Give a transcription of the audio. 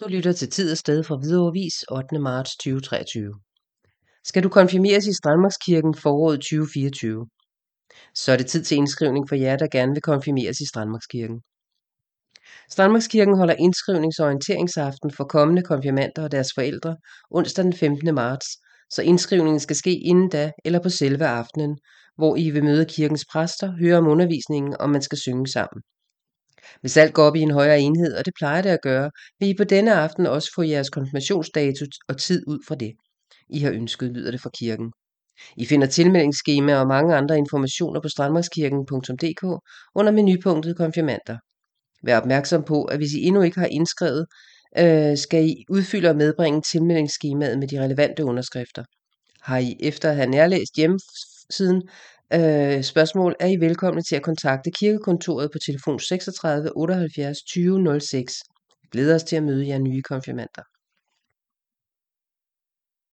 Du lytter til Tid og Sted fra Hvidovrevis 8. marts 2023. Skal du konfirmeres i Strandmarkskirken foråret 2024? Så er det tid til indskrivning for jer, der gerne vil konfirmeres i Strandmarkskirken. Strandmarkskirken holder indskrivnings- og orienteringsaften for kommende konfirmander og deres forældre onsdag den 15. marts, så indskrivningen skal ske inden da eller på selve aftenen, hvor I vil møde kirkens præster, høre om undervisningen og man skal synge sammen. Hvis alt går op i en højere enhed, og det plejer det at gøre, vil I på denne aften også få jeres konfirmationsdato og tid ud fra det, I har ønsket, lyder det fra kirken. I finder tilmeldingsskema og mange andre informationer på strandmarkskirken.dk under menupunktet konfirmander. Vær opmærksom på, at hvis I endnu ikke har indskrevet, øh, skal I udfylde og medbringe tilmeldingsskemaet med de relevante underskrifter. Har I efter at have nærlæst hjemmesiden øh, spørgsmål, er I velkomne til at kontakte kirkekontoret på telefon 36 78 20 06. Glæder os til at møde jer nye konfirmander.